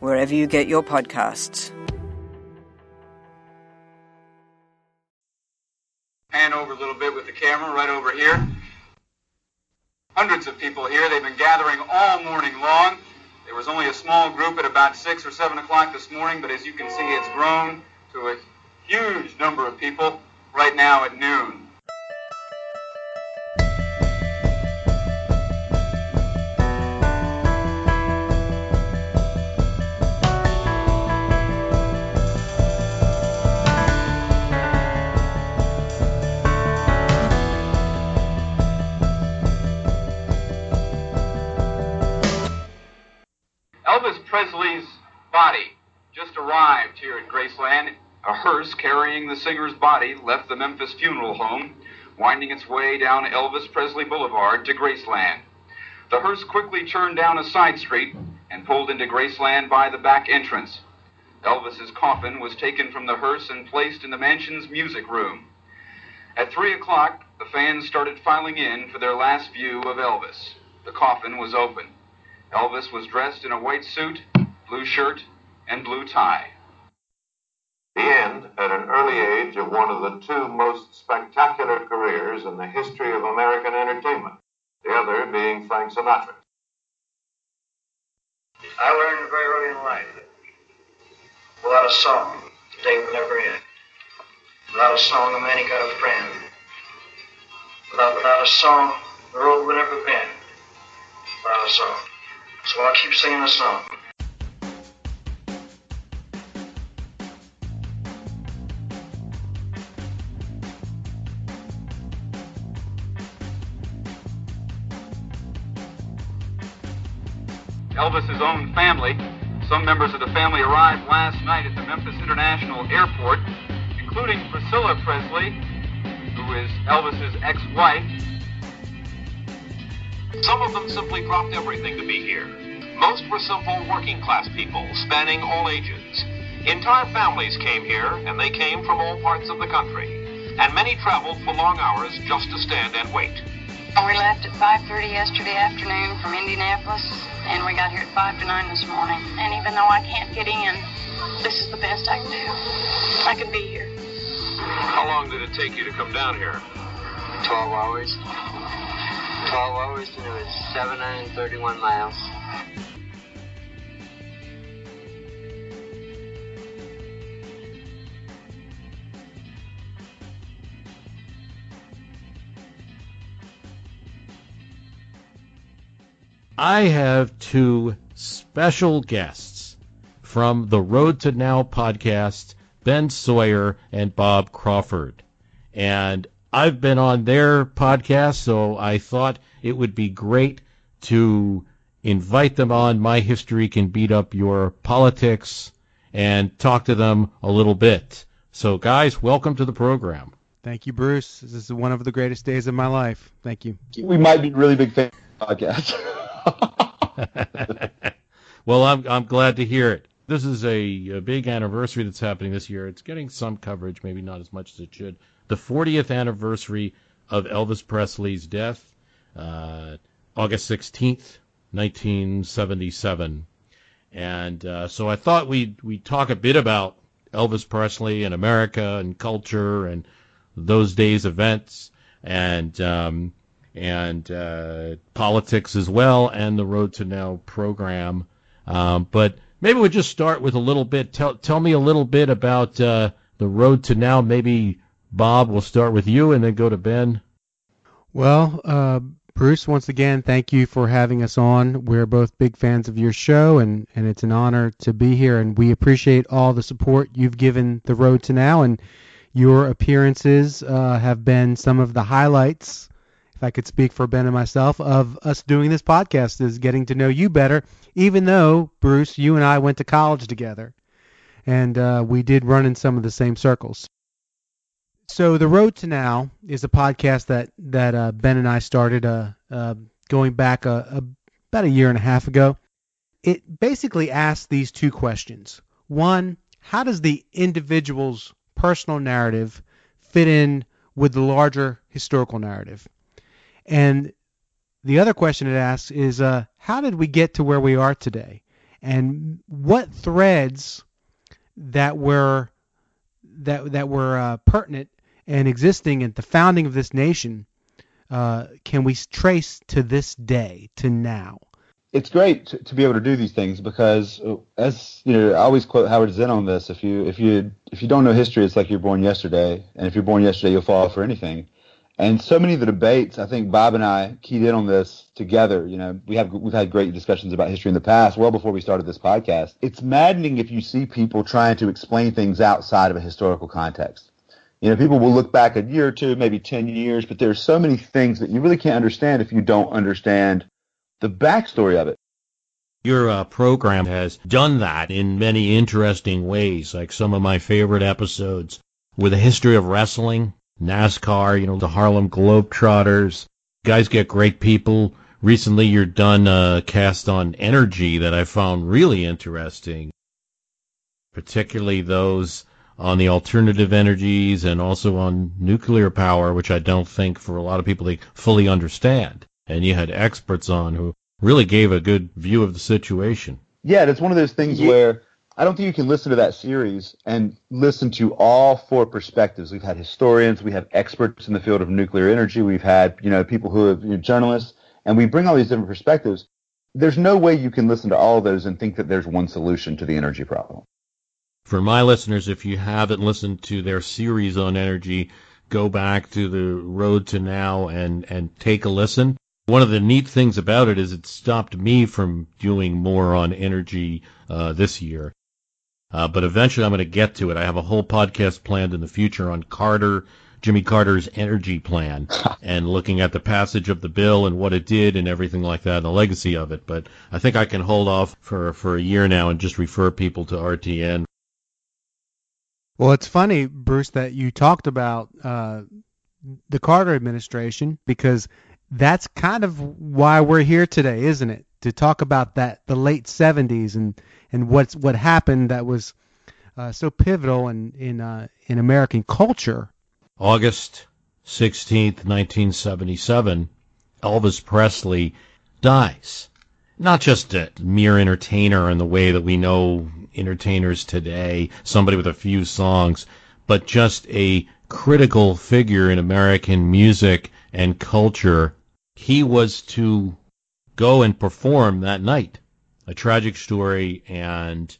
wherever you get your podcasts. Pan over a little bit with the camera right over here. Hundreds of people here. They've been gathering all morning long. There was only a small group at about 6 or 7 o'clock this morning, but as you can see, it's grown to a huge number of people right now at noon. Presley's body just arrived here at Graceland. A hearse carrying the singer's body left the Memphis funeral home, winding its way down Elvis Presley Boulevard to Graceland. The hearse quickly turned down a side street and pulled into Graceland by the back entrance. Elvis's coffin was taken from the hearse and placed in the mansion's music room. At 3 o'clock, the fans started filing in for their last view of Elvis. The coffin was open. Elvis was dressed in a white suit, blue shirt, and blue tie. The end, at an early age, of one of the two most spectacular careers in the history of American entertainment, the other being Frank Sinatra. I learned very early in life that without a song, the day would never end. Without a song, a man ain't got a friend. Without, without a song, the road would never bend. Without a song. So I'll keep singing the song. Elvis's own family. Some members of the family arrived last night at the Memphis International Airport, including Priscilla Presley, who is Elvis's ex-wife. Some of them simply dropped everything to be here. Most were simple working class people, spanning all ages. Entire families came here, and they came from all parts of the country. And many traveled for long hours just to stand and wait. We left at 5.30 yesterday afternoon from Indianapolis, and we got here at 5 to 9 this morning. And even though I can't get in, this is the best I can do. I can be here. How long did it take you to come down here? 12 hours. 12 hours, and it was 731 miles. I have two special guests from the Road to Now podcast, Ben Sawyer and Bob Crawford. And I've been on their podcast, so I thought it would be great to invite them on. My history can beat up your politics and talk to them a little bit. So, guys, welcome to the program. Thank you, Bruce. This is one of the greatest days of my life. Thank you. We might be really big fans of the podcast. well, I'm I'm glad to hear it. This is a, a, big anniversary that's happening this year. It's getting some coverage, maybe not as much as it should. The 40th anniversary of Elvis Presley's death, uh, August 16th, 1977. And uh, so I thought we'd we talk a bit about Elvis Presley and America and culture and those days' events and um, and uh, politics as well, and the Road to Now program. Um, but maybe we'll just start with a little bit. Tell tell me a little bit about uh, the Road to Now. Maybe Bob, we'll start with you, and then go to Ben. Well, uh, Bruce, once again, thank you for having us on. We're both big fans of your show, and, and it's an honor to be here. And we appreciate all the support you've given the Road to Now, and your appearances uh, have been some of the highlights if I could speak for Ben and myself, of us doing this podcast is getting to know you better, even though, Bruce, you and I went to college together. and uh, we did run in some of the same circles. So the Road to Now is a podcast that that uh, Ben and I started uh, uh, going back a, a, about a year and a half ago. It basically asks these two questions. One, how does the individual's personal narrative fit in with the larger historical narrative? And the other question it asks is, uh, how did we get to where we are today? And what threads that were that that were uh, pertinent and existing at the founding of this nation uh, can we trace to this day, to now? It's great to, to, be able to do these things because, uh, as you know, I always quote Howard Zinn on this: if you if you if you don't know history, it's like you're born yesterday, and if you're born yesterday, you'll fall for anything. And so many of the debates, I think Bob and I keyed in on this together. You know, we have we've had great discussions about history in the past, well before we started this podcast. It's maddening if you see people trying to explain things outside of a historical context. You know, people will look back a year or two, maybe 10 years, but there's so many things that you really can't understand if you don't understand the backstory of it. Your uh, program has done that in many interesting ways, like some of my favorite episodes with the history of wrestling, NASCAR, you know, the Harlem Globetrotters. Guys get great people. Recently, you're done a cast on energy that I found really interesting, particularly those on the alternative energies and also on nuclear power, which I don't think for a lot of people they fully understand. And you had experts on who really gave a good view of the situation. Yeah, it's one of those things yeah. where I don't think you can listen to that series and listen to all four perspectives. We've had historians, we have experts in the field of nuclear energy, we've had you know people who have you know, journalists, and we bring all these different perspectives. There's no way you can listen to all of those and think that there's one solution to the energy problem. For my listeners, if you haven't listened to their series on energy, go back to the road to now and and take a listen. One of the neat things about it is it stopped me from doing more on energy uh, this year. Uh, but eventually I'm going to get to it. I have a whole podcast planned in the future on Carter, Jimmy Carter's energy plan and looking at the passage of the bill and what it did and everything like that and the legacy of it. But I think I can hold off for, for a year now and just refer people to RTN. Well, it's funny, Bruce, that you talked about uh, the Carter administration because that's kind of why we're here today, isn't it? To talk about that, the late 70s and and what's what happened that was uh, so pivotal in in uh, in American culture. August sixteenth, nineteen seventy seven, Elvis Presley dies. Not just a mere entertainer in the way that we know entertainers today, somebody with a few songs, but just a critical figure in American music and culture. He was to go and perform that night a tragic story, and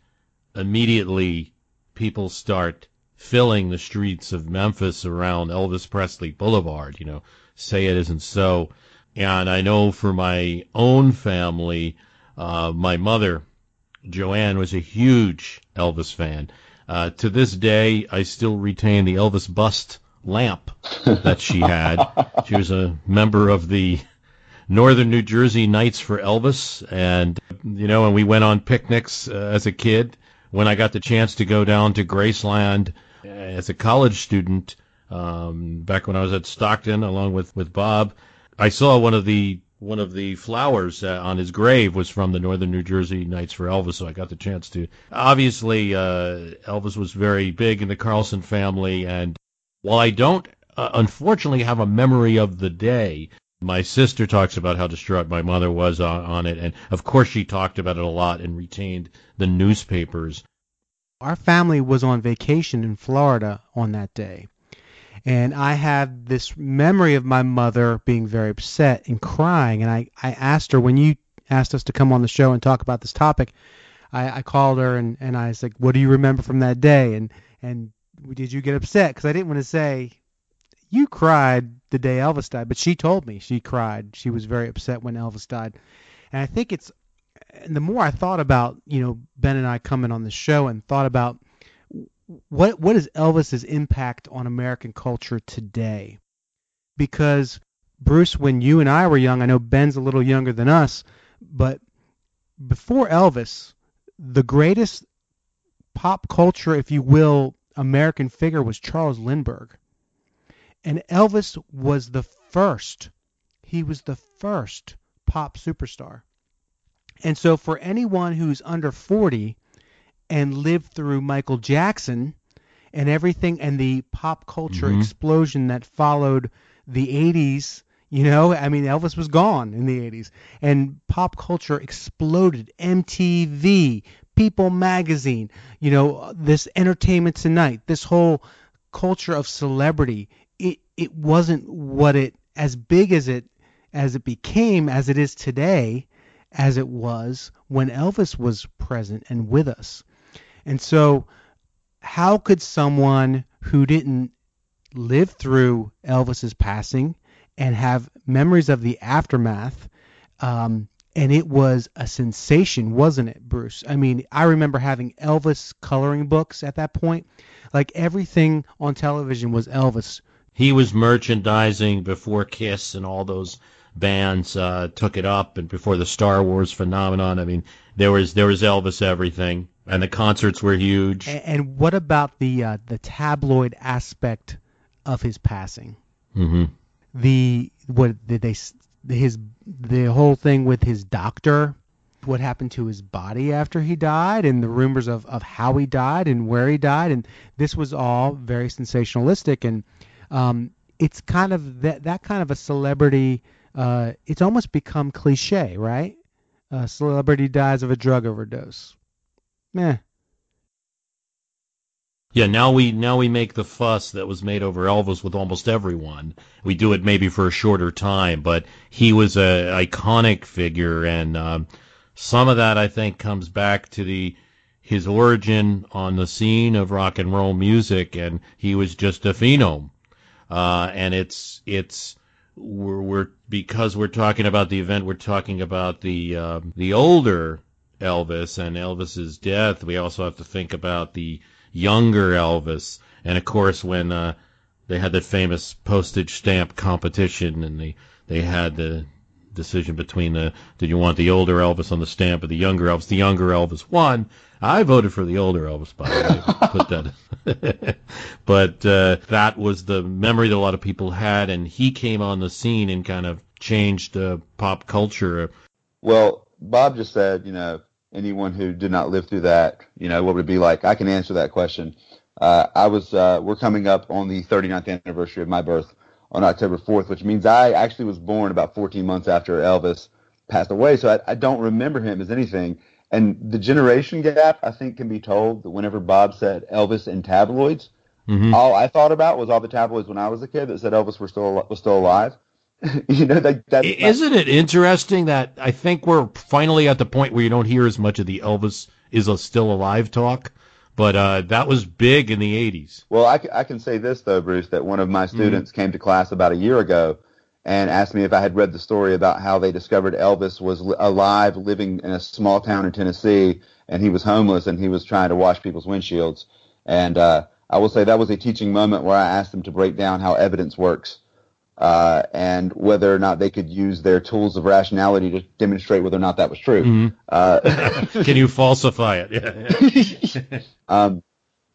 immediately people start filling the streets of Memphis around Elvis Presley Boulevard. You know, say it isn't so. And I know for my own family, uh, my mother, Joanne, was a huge Elvis fan. Uh, to this day, I still retain the Elvis bust lamp that she had. she was a member of the Northern New Jersey Nights for Elvis, and you know, and we went on picnics uh, as a kid. When I got the chance to go down to Graceland uh, as a college student, um, back when I was at Stockton, along with with Bob, I saw one of the one of the flowers uh, on his grave was from the Northern New Jersey Nights for Elvis, so I got the chance to. Obviously, uh, Elvis was very big in the Carlson family, and while I don't uh, unfortunately have a memory of the day, my sister talks about how distraught my mother was on, on it, and of course she talked about it a lot and retained the newspapers. Our family was on vacation in Florida on that day. And I have this memory of my mother being very upset and crying. And I, I asked her, when you asked us to come on the show and talk about this topic, I, I called her and, and I was like, what do you remember from that day? And, and did you get upset? Because I didn't want to say, you cried the day Elvis died, but she told me she cried. She was very upset when Elvis died. And I think it's and the more I thought about, you know, Ben and I coming on the show and thought about what what is Elvis's impact on American culture today? Because Bruce, when you and I were young, I know Ben's a little younger than us, but before Elvis, the greatest pop culture, if you will, American figure was Charles Lindbergh. And Elvis was the first. He was the first pop superstar. And so for anyone who's under 40 and lived through Michael Jackson and everything and the pop culture Mhm. explosion that followed the 80s, you know, I mean Elvis was gone in the 80s and pop culture exploded. MTV, People magazine, you know, this Entertainment Tonight, this whole culture of celebrity, it wasn't what it as big as it as it became as it is today as it was when Elvis was present and with us. And so how could someone who didn't live through Elvis's passing and have memories of the aftermath um, and it was a sensation, wasn't it, Bruce? I mean, I remember having Elvis coloring books at that point. Like everything on television was Elvis. He was merchandising before Kiss and all those bands uh, took it up, and before the Star Wars phenomenon. I mean, there was there was Elvis everything, and the concerts were huge. A- And what about the uh, the tabloid aspect of his passing? hmm The what did they his the whole thing with his doctor? What happened to his body after he died, and the rumors of of how he died and where he died, and this was all very sensationalistic, and um, it's kind of that that kind of a celebrity. Uh, it's almost become cliche, right? A celebrity dies of a drug overdose. Meh. Yeah, now we now we make the fuss that was made over Elvis with almost everyone. We do it maybe for a shorter time, but he was a iconic figure, and um, some of that I think comes back to the his origin on the scene of rock and roll music, and he was just a phenom. Uh, and it's it's we're, we're because we're talking about the event, we're talking about the um, the older Elvis and Elvis's death. We also have to think about the younger Elvis, and of course when uh, they had the famous postage stamp competition, and they they had the decision between the did you want the older Elvis on the stamp or the younger Elvis? The younger Elvis won. I voted for the older Elvis, by the way. Put that. but uh, that was the memory that a lot of people had, and he came on the scene and kind of changed uh, pop culture. Well, Bob just said, you know, anyone who did not live through that, you know, what would it be like? I can answer that question. Uh, I was, uh, we're coming up on the 39th anniversary of my birth on October 4th, which means I actually was born about 14 months after Elvis passed away. So I, I don't remember him as anything. And the generation gap, I think, can be told that whenever Bob said Elvis and tabloids, Mhm. all I thought about was all the tabloids when I was a kid that said Elvis was still was still alive. you know, that, that's I- Isn't it interesting that I think we're finally at the point where you don't hear as much of the Elvis is a still alive talk, but uh, that was big in the 80s. Well, I can say this though, Bruce, that one of my students came to class about a year ago and asked me if I had read the story about how they discovered Elvis was li- alive, living in a small town in Tennessee, and he was homeless and he was trying to wash people's windshields. And uh, I will say that was a teaching moment where I asked them to break down how evidence works. Uh, and whether or not they could use their tools of rationality to demonstrate whether or not that was true. Mhm. Uh, Can you falsify it? Yeah. Um,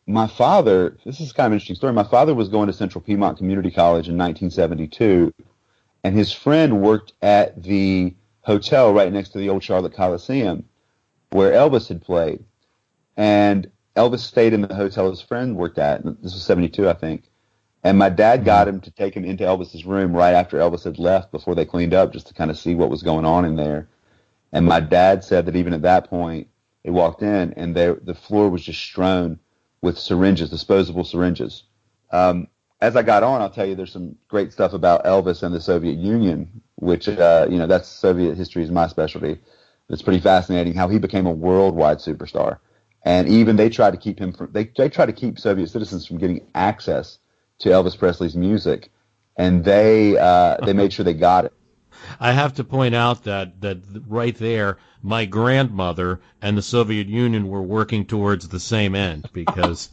my father, this is kind of an interesting story. My father was going to Central Piedmont Community College in 1972, and his friend worked at the hotel right next to the old Charlotte Coliseum where Elvis had played. And Elvis stayed in the hotel his friend worked at. This was 72, I think. And my dad got him to take him into Elvis's room right after Elvis had left before they cleaned up just to kind of see what was going on in there. And my dad said that even at that point, they walked in and there the floor was just strewn with syringes, disposable syringes. Um, as I got on, I'll tell you there's some great stuff about Elvis and the Soviet Union, which uh, you know that's Soviet history is my specialty. It's pretty fascinating how he became a worldwide superstar, and even they tried to keep him from they they tried to keep Soviet citizens from getting access to Elvis Presley's music, and they uh, they made sure they got it. I have to point out that that right there, my grandmother and the Soviet Union were working towards the same end because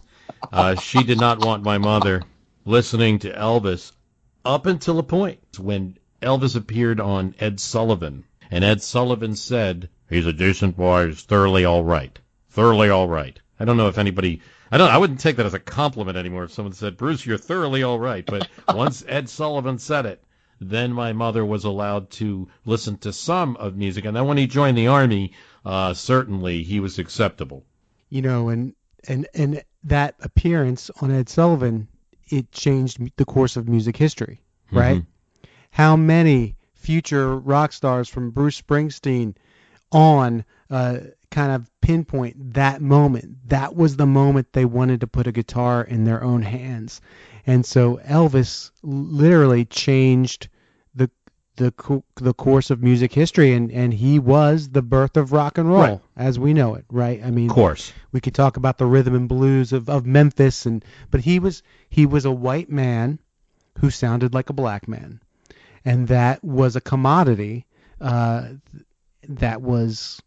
uh, she did not want my mother listening to Elvis up until a point when Elvis appeared on Ed Sullivan, and Ed Sullivan said, "He's a decent boy. He's thoroughly all right. Thoroughly all right." I don't know if anybody. I don't. I wouldn't take that as a compliment anymore. If someone said, "Bruce, you're thoroughly all right," but once Ed Sullivan said it, then my mother was allowed to listen to some of music, and then when he joined the army, uh, certainly he was acceptable. You know, and and and that appearance on Ed Sullivan, it changed the course of music history, right? Mm-hmm. How many future rock stars from Bruce Springsteen on uh, kind of pinpoint that moment. That was the moment they wanted to put a guitar in their own hands. And so Elvis literally changed the the the course of music history and and he was the birth of rock and roll Right. as we know it, right? I mean Of course. we could talk about the rhythm and blues of, of Memphis and but he was he was a white man who sounded like a black man. And that was a commodity uh, that was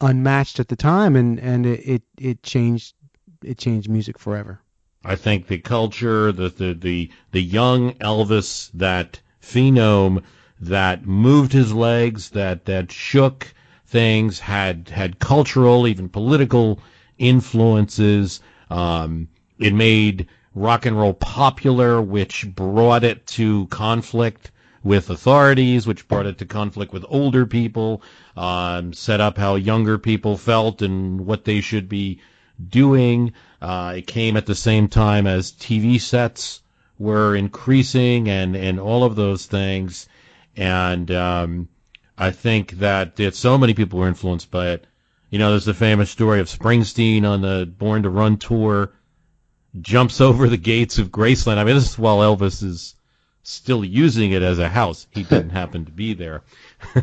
unmatched at the time and, and it, it, it changed it changed music forever. I think the culture, the the the, the young Elvis, that phenome that moved his legs, that that shook things, had had cultural, even political influences. Um, it made rock and roll popular, which brought it to conflict with authorities, which brought it to conflict with older people, um, set up how younger people felt and what they should be doing. Uh, it came at the same time as TV sets were increasing and, and all of those things. And um, I think that, that so many people were influenced by it. You know, there's the famous story of Springsteen on the Born to Run tour, jumps over the gates of Graceland. I mean, this is while Elvis is still using it as a house. He didn't happen to be there.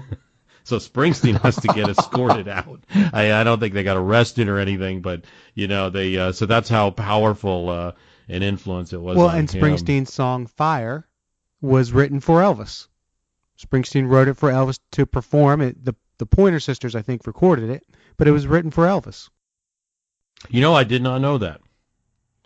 so Springsteen has to get escorted out. I, I don't think they got arrested or anything, but you know they. Uh, so that's how powerful uh, an influence it was. well, and him. Springsteen's song Fire was written for Elvis. Springsteen wrote it for Elvis to perform it. The the Pointer Sisters I think recorded it, but it was written for Elvis. You know, I did not know that.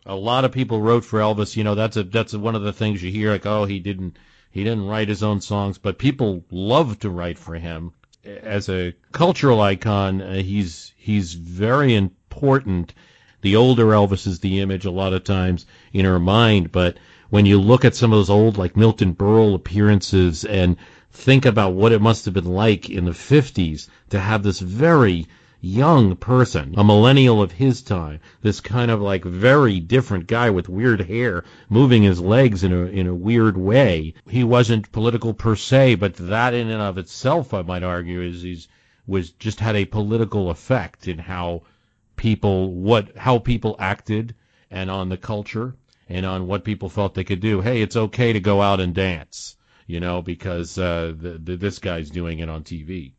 A lot of people wrote for Elvis. You know, that's a that's one of the things you hear. Like, oh, he didn't he didn't write his own songs, but people love to write for him as a cultural icon. Uh, he's he's very important. The older Elvis is the image a lot of times in our mind, but when you look at some of those old like Milton Berle appearances and think about what it must have been like in the 50s to have this very young person, a millennial of his time, this kind of like very different guy with weird hair, moving his legs in a in a weird way. He wasn't political per se, but that in and of itself, I might argue, is he's was just had a political effect in how people what how people acted and on the culture and on what people felt they could do. Hey, it's okay to go out and dance, you know, because uh, the, the, this guy's doing it on TV.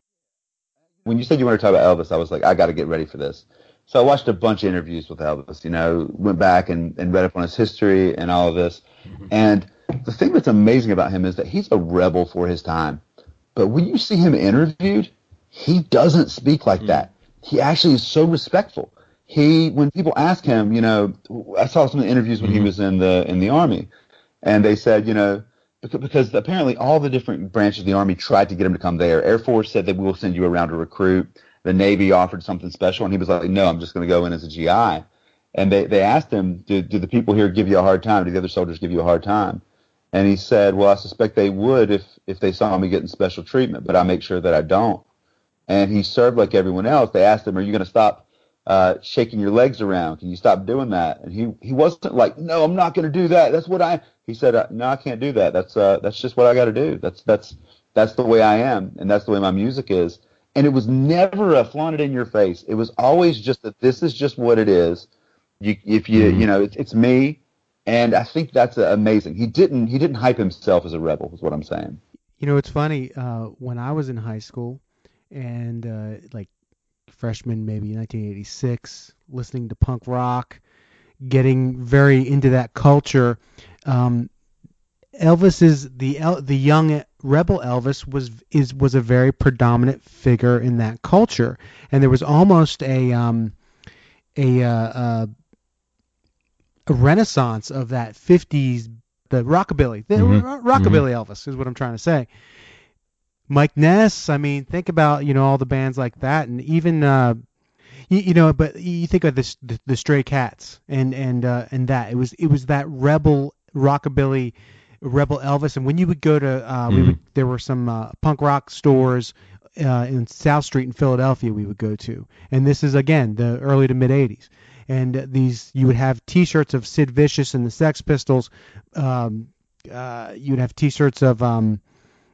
when you said you wanted to talk about Elvis, I was like, I got to get ready for this. So I watched a bunch of interviews with Elvis. You know, went back and, and read up on his history and all of this. Mm-hmm. And the thing that's amazing about him is that he's a rebel for his time. But when you see him interviewed, he doesn't speak like mm. that. He actually is so respectful. He, when people ask him, you know, I saw some of the interviews when he mm-hmm. was in the in the army, and they said, you know, because, apparently all the different branches of the army tried to get him to come there. Air Force said that we will send you around to recruit. The Navy offered something special, and he was like, no, I'm just going to go in as a GI. And they, they asked him, do, do the people here give you a hard time? Do the other soldiers give you a hard time? And he said, well, I suspect they would if, if they saw me getting special treatment, but I make sure that I don't. And he served like everyone else. They asked him, are you going to stop uh, shaking your legs around? Can you stop doing that? And he, he wasn't like, no, I'm not going to do that. That's what I, he said, uh, no, I can't do that. That's, uh, that's just what I got to do. That's, that's, that's the way I am. And that's the way my music is. And it was never a flaunt it in your face. It was always just that this is just what it is. You, if you, Mhm. you know, it's, it's me. And I think that's uh, amazing. He didn't, he didn't hype himself as a rebel is what I'm saying. You know, it's funny. Uh, when I was in high school, and uh, like freshman, maybe 1986, listening to punk rock, getting very into that culture. Um, Elvis is the El- the young rebel Elvis was is was a very predominant figure in that culture, and there was almost a um, a uh, uh, a renaissance of that 50s the rockabilly the Mhm. ro- rockabilly Elvis is what I'm trying to say. Mike Ness, I mean, think about you know all the bands like that, and even uh, You, you know, but you think of this the, the Stray Cats and and uh, and that. It was it was that rebel rockabilly rebel Elvis and when you would go to uh, we would there were some uh, punk rock stores uh, in South Street in Philadelphia we would go to. And this is again the early to mid 80s and these you would have T-shirts of Sid Vicious and the Sex Pistols um, uh, you would have T-shirts of um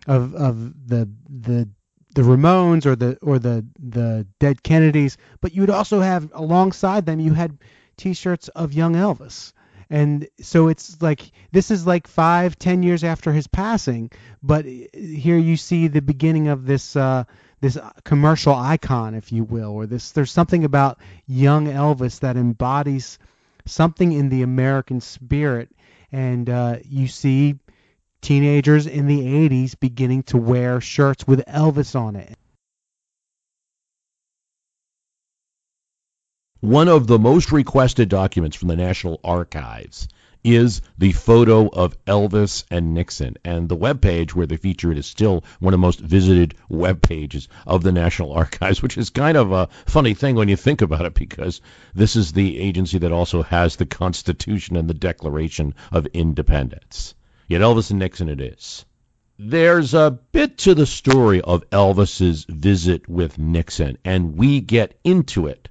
of of the the the Ramones or the or the the Dead Kennedys, but you would also have alongside them you had T-shirts of Young Elvis, and so it's like this is like five ten years after his passing, but here you see the beginning of this uh, this commercial icon, if you will, or this there's something about young Elvis that embodies something in the American spirit, and uh, you see teenagers in the 80s beginning to wear shirts with Elvis on it. One of the most requested documents from the National Archives is the photo of Elvis and Nixon. And the web page where they feature it is still one of the most visited web pages of the National Archives, which is kind of a funny thing when you think about it because this is the agency that also has the Constitution and the Declaration of Independence. Yet Elvis and Nixon it is. There's a bit to the story of Elvis's visit with Nixon, and we get into it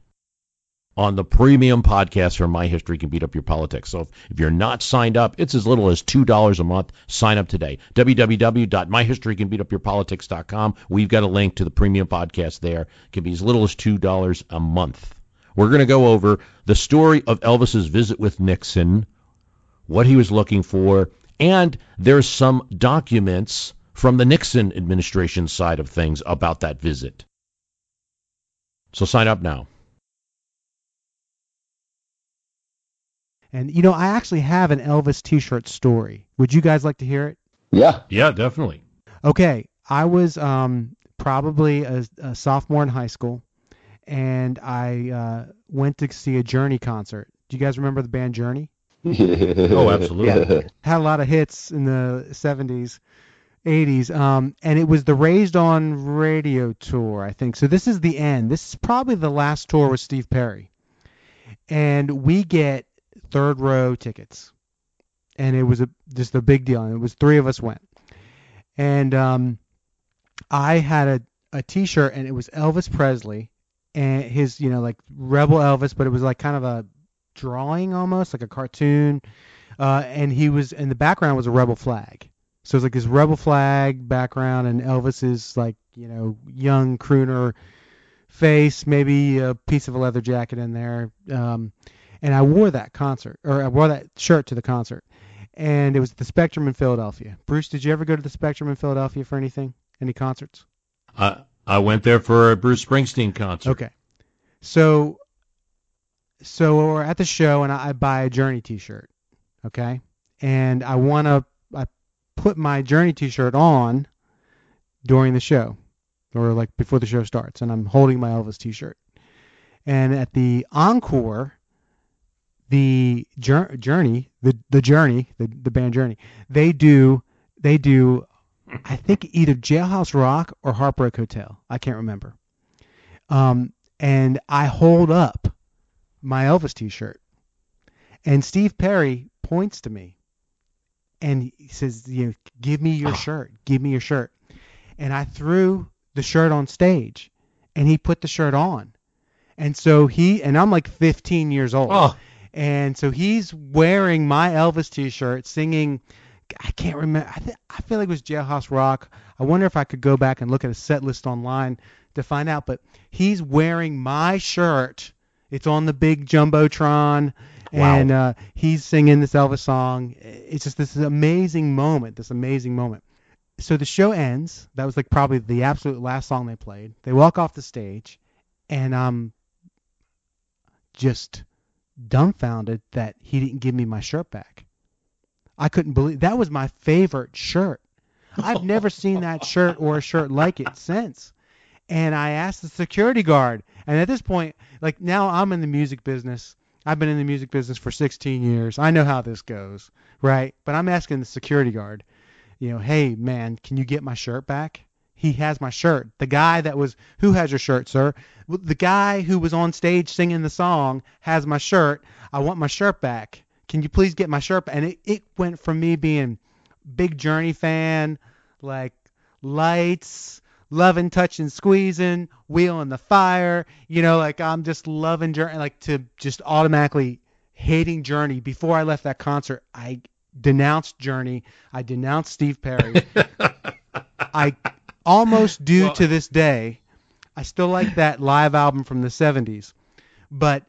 on the premium podcast for My History Can Beat Up Your Politics. So if, if you're not signed up, it's as little as $2 a month. Sign up today. www.myhistorycanbeatupyourpolitics.com. We've got a link to the premium podcast there. It can be as little as $2 a month. We're going to go over the story of Elvis's visit with Nixon, what he was looking for, and there's some documents from the Nixon administration side of things about that visit. So sign up now. And you know, I actually have an Elvis T-shirt story. Would you guys like to hear it? Yeah. Yeah, definitely. Okay, I was um, probably a, a sophomore in high school, and I uh, went to see a Journey concert. Do you guys remember the band Journey? oh, absolutely. Yeah. Had a lot of hits in the 70s, 80s. Um, and it was the Raised On Radio tour, I think. So this is the end. This is probably the last tour with Steve Perry. And we get third row tickets. And it was a just a big deal. And it was three of us went. And um, I had a, a t-shirt and it was Elvis Presley and his, you know, like Rebel Elvis, but it was like kind of a drawing almost like a cartoon uh, and he was in the background was a rebel flag. So it's like this rebel flag background and Elvis's like you know young crooner face maybe a piece of a leather jacket in there. Um, and i wore that concert or i wore that shirt to the concert. And it was the spectrum in philadelphia. Bruce did you ever go to the spectrum in philadelphia for anything? Any concerts? I I went there for a Bruce Springsteen concert. okay. So so we're at the show and I, buy a Journey T-shirt, okay, and I want to I put my Journey T-shirt on during the show, or like before the show starts, and I'm holding my Elvis T-shirt, and at the encore, the Jour- Journey, the the Journey, the the band Journey, they do they do, I think either Jailhouse Rock or Heartbreak Hotel, I can't remember, um, and I hold up my Elvis t-shirt. And Steve Perry points to me and he says, you know, give me your shirt. Give me your shirt. And I threw the shirt on stage and he put the shirt on. And so he and I'm like 15 years old. Oh. And so he's wearing my Elvis t-shirt singing I can't remember. I, th- I feel like it was Jailhouse Rock. I wonder if I could go back and look at a set list online to find out. But he's wearing my shirt. It's on the big jumbotron, Wow. and uh, he's singing this Elvis song. It's just this amazing moment. This amazing moment. So the show ends. That was like probably the absolute last song they played. They walk off the stage, and I'm just dumbfounded that he didn't give me my shirt back. I couldn't believe that was my favorite shirt. I've never seen that shirt or a shirt like it since. And I asked the security guard, and at this point, like now I'm in the music business. I've been in the music business for 16 years. I know how this goes, right? But I'm asking the security guard, you know, hey man, can you get my shirt back? he has my shirt. The guy that was who has your shirt, sir? The guy who was on stage singing the song has my shirt. I want my shirt back. Can you please get my shirt back? And it, it went from me being big Journey fan, like lights, loving, touching, squeezing, wheeling the fire, you know, like I'm just loving Journey, like to just automatically hating Journey. Before I left that concert, I denounced Journey. I denounced Steve Perry. I almost do Well- to this day. I still like that live album from the 70s. But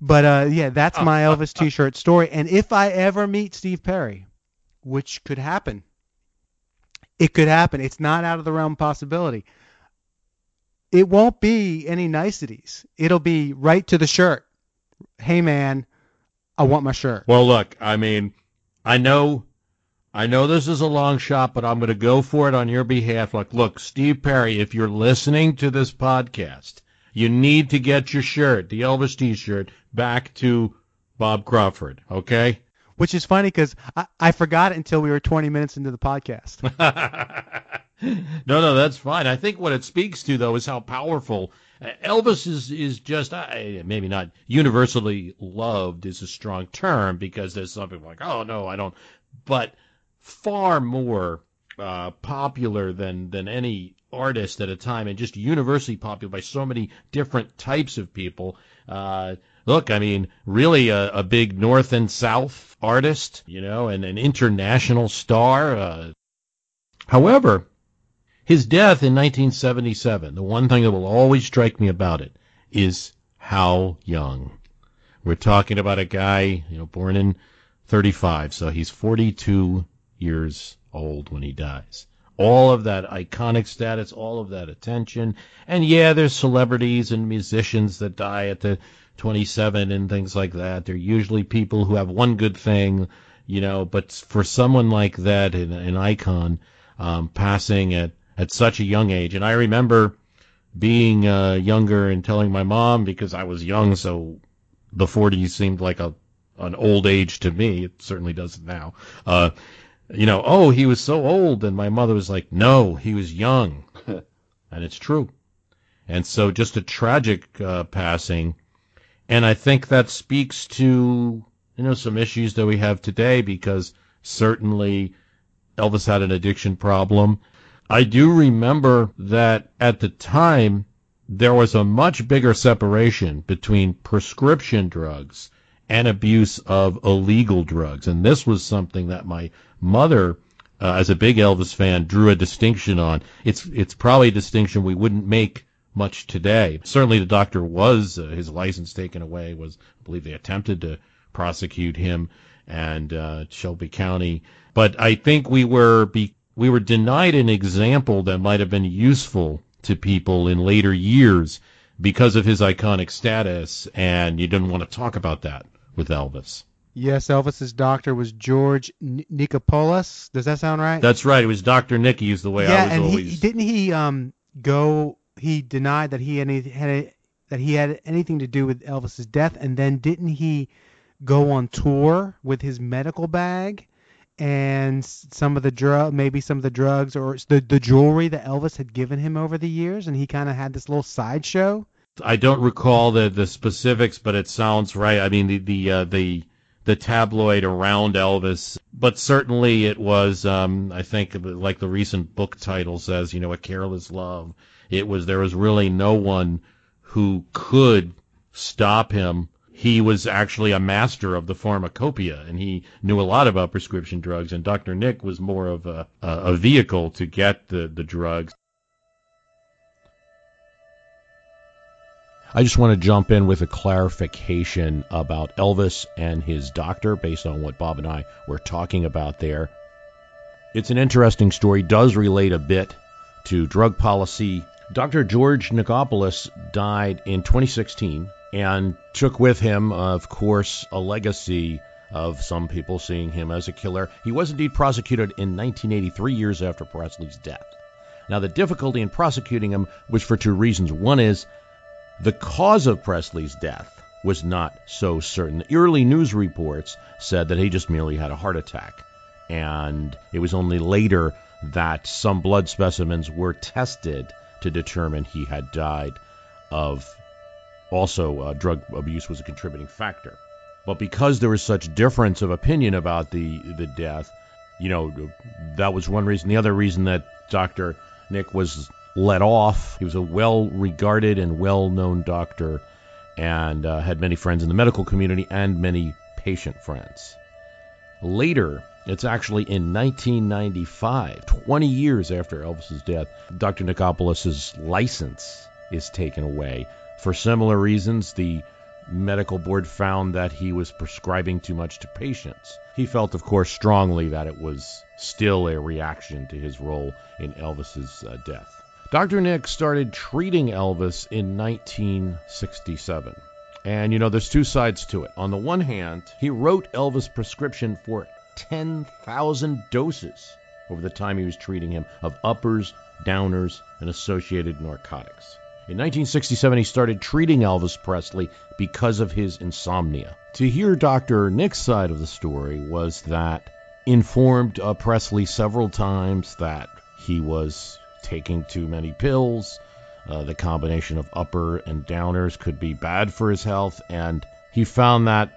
but uh yeah, that's my Elvis t-shirt story and if I ever meet Steve Perry, which could happen. It could happen. It's not out of the realm of possibility. It won't be any niceties. It'll be right to the shirt. Hey man, I want my shirt. Well, look, I mean, I know, I know this is a long shot, but I'm going to go for it on your behalf. Like, look, Steve Perry, if you're listening to this podcast, you need to get your shirt, the Elvis T-shirt, back to Bob Crawford. Okay? Which is funny because I, I forgot it until we were 20 minutes into the podcast. no, no, that's fine. I think what it speaks to, though, is how powerful uh, Elvis is. Is just uh, maybe not universally loved is a strong term because there's some people like, oh no, I don't. But far more uh, popular than than any artist at a time, and just universally popular by so many different types of people. Uh, look, I mean, really a, a big North and South artist, you know, and an international star. Uh, however, his death in 1977, the one thing that will always strike me about it is how young. We're talking about a guy, you know, born in 35, so he's 42 years old when he dies. All of that iconic status, all of that attention, and yeah, there's celebrities and musicians that die at the 27 and things like that. They're usually people who have one good thing, you know, but for someone like that, an, an icon, um, passing at, at such a young age, and I remember being uh, younger and telling my mom because I was young, so the 40s seemed like a an old age to me. It certainly doesn't now. Uh, you know, oh, he was so old, and my mother was like, no, he was young, and it's true. And so, just a tragic uh, passing, and I think that speaks to you know some issues that we have today because certainly Elvis had an addiction problem. I do remember that at the time there was a much bigger separation between prescription drugs and abuse of illegal drugs. And this was something that my mother, uh, as a big Elvis fan, drew a distinction on. It's it's probably a distinction we wouldn't make much today. Certainly, the doctor was uh, his license taken away. Was I believe they attempted to prosecute him and uh, Shelby County, but I think we were be we were denied an example that might have been useful to people in later years because of his iconic status, and you didn't want to talk about that with Elvis. Yes, Elvis's doctor was George N- Nichopoulos. Does that sound right? That's right. It was Dr. Nicky is the way yeah, I was and always. he didn't he um go. He denied that he had any, had a, that he had anything to do with Elvis's death, and then didn't he go on tour with his medical bag and some of the drug, maybe some of the drugs or the the jewelry that Elvis had given him over the years, and he kind of had this little sideshow. I don't recall the the specifics, but it sounds right. I mean the the uh, the the tabloid around Elvis, but certainly it was. Um, I think like the recent book title says, you know, a careless love. It was there was really no one who could stop him. He was actually a master of the pharmacopoeia, and he knew a lot about prescription drugs. And Dr. Nick was more of a a, vehicle to get the the drugs. I just want to jump in with a clarification about Elvis and his doctor based on what Bob and I were talking about there. It's an interesting story, does relate a bit to drug policy. Dr. George Nichopoulos died in 2016 and took with him, of course, a legacy of some people seeing him as a killer. He was indeed prosecuted in 1983, years after Presley's death. Now, the difficulty in prosecuting him was for two reasons. One is the cause of Presley's death was not so certain. Early news reports said that he just merely had a heart attack. And it was only later that some blood specimens were tested to determine he had died of also uh, drug abuse was a contributing factor. But because there was such difference of opinion about the the death, you know, that was one reason. The other reason that Dr. Nick was let off, he was a well regarded and well known doctor and uh, had many friends in the medical community and many patient friends. Later, it's actually in 1995, 20 years after Elvis's death, Dr. Nichopoulos's license is taken away. For similar reasons, the medical board found that he was prescribing too much to patients. He felt, of course, strongly that it was still a reaction to his role in Elvis's uh, death. Dr. Nick started treating Elvis in 1967. And you know, there's two sides to it. On the one hand, he wrote Elvis' prescription for 10,000 doses over the time he was treating him of uppers, downers, and associated narcotics. In 1967, he started treating Elvis Presley because of his insomnia. To hear Dr. Nick's side of the story was that informed uh, Presley several times that he was taking too many pills. Uh, the combination of upper and downers could be bad for his health, and he found that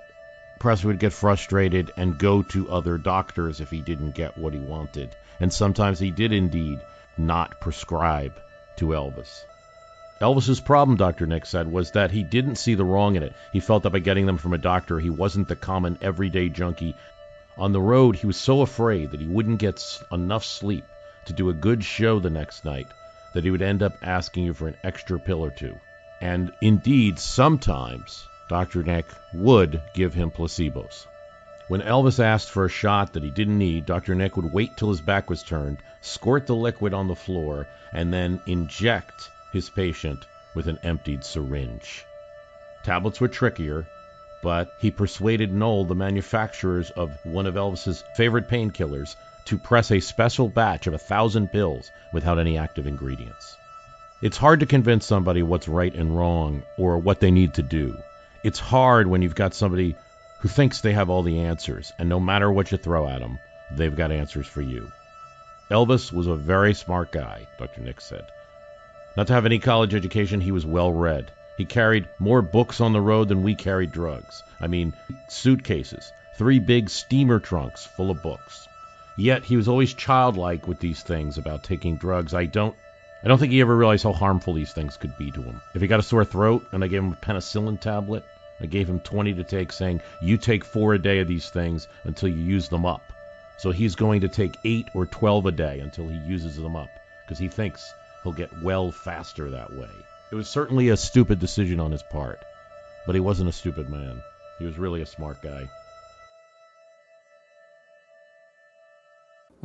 Presley would get frustrated and go to other doctors if he didn't get what he wanted. And sometimes he did indeed not prescribe to Elvis. Elvis's problem, Dr. Nick said, was that he didn't see the wrong in it. He felt that by getting them from a doctor, he wasn't the common everyday junkie. On the road, he was so afraid that he wouldn't get enough sleep to do a good show the next night that he would end up asking you for an extra pill or two. And indeed, sometimes Dr. Nick would give him placebos. When Elvis asked for a shot that he didn't need, Dr. Nick would wait till his back was turned, squirt the liquid on the floor, and then inject his patient with an emptied syringe. Tablets were trickier, but he persuaded Knoll, the manufacturers of one of Elvis's favorite painkillers, to press a special batch of a thousand pills without any active ingredients. It's hard to convince somebody what's right and wrong or what they need to do. It's hard when you've got somebody who thinks they have all the answers, and no matter what you throw at them, they've got answers for you. Elvis was a very smart guy, Dr. Nick said. Not to have any college education, he was well read. He carried more books on the road than we carried drugs. I mean, suitcases, three big steamer trunks full of books. Yet he was always childlike with these things about taking drugs. I don't I don't think he ever realized how harmful these things could be to him. If he got a sore throat and I gave him a penicillin tablet, I gave him 20 to take, saying, You take four a day of these things until you use them up. So he's going to take eight or 12 a day until he uses them up because he thinks he'll get well faster that way. It was certainly a stupid decision on his part, but he wasn't a stupid man. He was really a smart guy.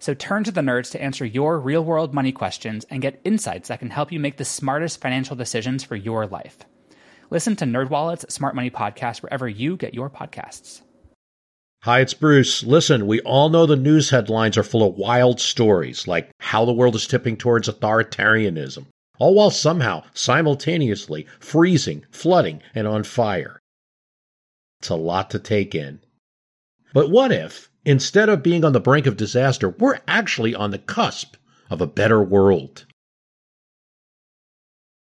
So turn to the nerds to answer your real world money questions and get insights that can help you make the smartest financial decisions for your life. Listen to NerdWallet's Smart Money Podcast wherever you get your podcasts. Hi, it's Bruce. Listen, we all know the news headlines are full of wild stories, like how the world is tipping towards authoritarianism all while somehow simultaneously freezing, flooding, and on fire. It's a lot to take in. But what if, instead of being on the brink of disaster, we're actually on the cusp of a better world?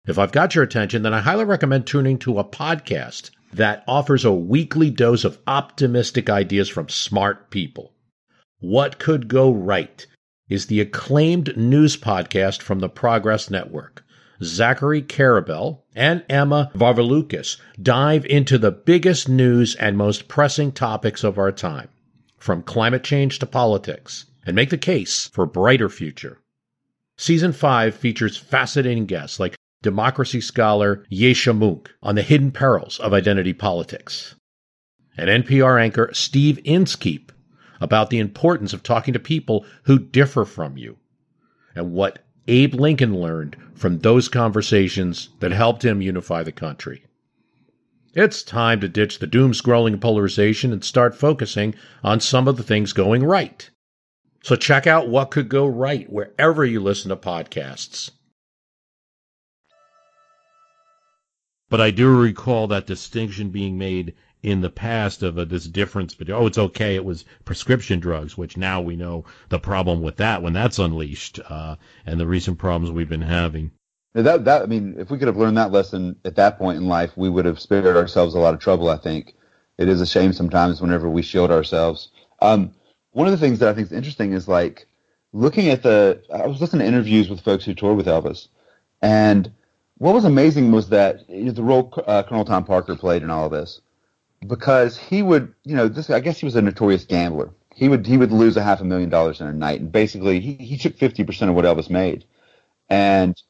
If I've got your attention, then I highly recommend tuning to a podcast that offers a weekly dose of optimistic ideas from smart people. What could go right? is the acclaimed news podcast from the Progress Network. Zachary Karabell and Emma Varvaloucas dive into the biggest news and most pressing topics of our time, from climate change to politics, and make the case for a brighter future. Season 5 features fascinating guests like democracy scholar Yascha Mounk on the hidden perils of identity politics, and NPR anchor Steve Inskeep about the importance of talking to people who differ from you, and what Abe Lincoln learned from those conversations that helped him unify the country. It's time to ditch the doom scrolling polarization and start focusing on some of the things going right. So check out what could go right wherever you listen to podcasts. But I do recall that distinction being made in the past of uh, this difference between oh it's okay it was prescription drugs which now we know the problem with that when that's unleashed uh, and the recent problems we've been having that that I mean if we could have learned that lesson at that point in life we would have spared ourselves a lot of trouble I think it is a shame sometimes whenever we shield ourselves um, one of the things that I think is interesting is like looking at the I was listening to interviews with folks who toured with Elvis and what was amazing was that you know, the role uh, Colonel Tom Parker played in all of this because he would, you know, this I guess he was a notorious gambler. He would he would lose a half a million dollars in a night, and basically he, he took fifty percent of what Elvis made. And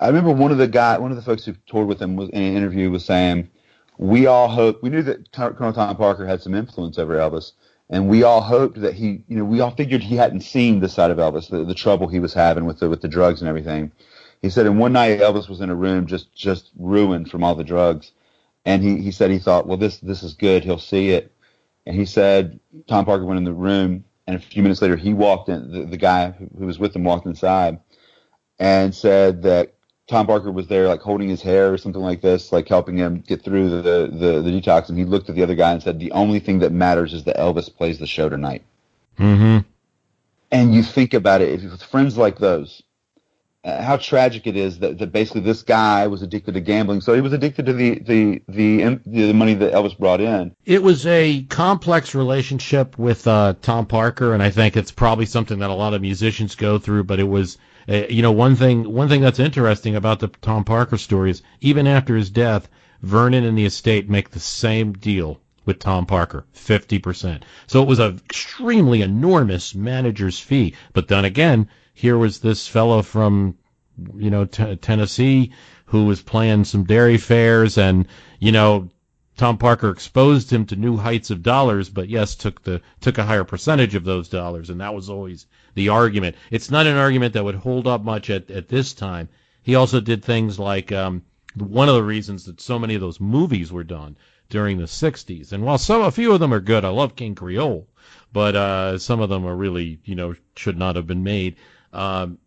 I remember one of the guy, one of the folks who toured with him was in an interview was saying, "We all hope we knew that Colonel Tom Parker had some influence over Elvis, and we all hoped that he, you know, we all figured he hadn't seen the side of Elvis, the, the trouble he was having with the with the drugs and everything." He said, and one night Elvis was in a room just just ruined from all the drugs and he, he said he thought, well, this this is good. He'll see it. And he said Tom Parker went in the room, and a few minutes later he walked in. The, the guy who, who was with him walked inside, and said that Tom Parker was there, like holding his hair or something like this, like helping him get through the, the, the detox. And he looked at the other guy and said, "The only thing that matters is that Elvis plays the show tonight." Mm-hmm. And you think about it, if with friends like those, uh, how tragic it is that, that basically this guy was addicted to gambling. So he was addicted to the, the, the, the money that Elvis brought in. It was a complex relationship with uh, Tom Parker, and I think it's probably something that a lot of musicians go through. But it was, uh, you know, one thing one thing that's interesting about the Tom Parker story is even after his death, Vernon and the estate make the same deal with Tom Parker, 50%. So it was an extremely enormous manager's fee. But then again, here was this fellow from you know t- Tennessee who was playing some dairy fairs and you know Tom Parker exposed him to new heights of dollars, but yes, took the took a higher percentage of those dollars, and that was always the argument. It's not an argument that would hold up much at, at this time. He also did things like um, one of the reasons that so many of those movies were done during the '60s, and while some a few of them are good, I love King Creole, but uh, some of them are really you know should not have been made. Um,